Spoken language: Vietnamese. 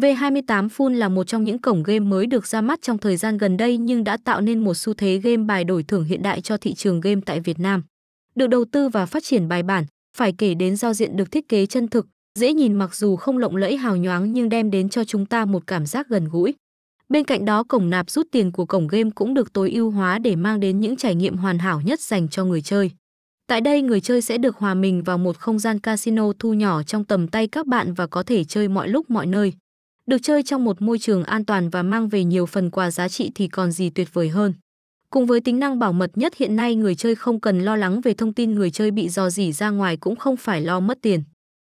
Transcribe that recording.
V28 Full là một trong những cổng game mới được ra mắt trong thời gian gần đây nhưng đã tạo nên một xu thế game bài đổi thưởng hiện đại cho thị trường game tại Việt Nam. Được đầu tư và phát triển bài bản, phải kể đến giao diện được thiết kế chân thực, dễ nhìn mặc dù không lộng lẫy hào nhoáng nhưng đem đến cho chúng ta một cảm giác gần gũi. Bên cạnh đó cổng nạp rút tiền của cổng game cũng được tối ưu hóa để mang đến những trải nghiệm hoàn hảo nhất dành cho người chơi. Tại đây người chơi sẽ được hòa mình vào một không gian casino thu nhỏ trong tầm tay các bạn và có thể chơi mọi lúc mọi nơi. Được chơi trong một môi trường an toàn và mang về nhiều phần quà giá trị thì còn gì tuyệt vời hơn. Cùng với tính năng bảo mật nhất hiện nay, người chơi không cần lo lắng về thông tin người chơi bị dò dỉ ra ngoài cũng không phải lo mất tiền.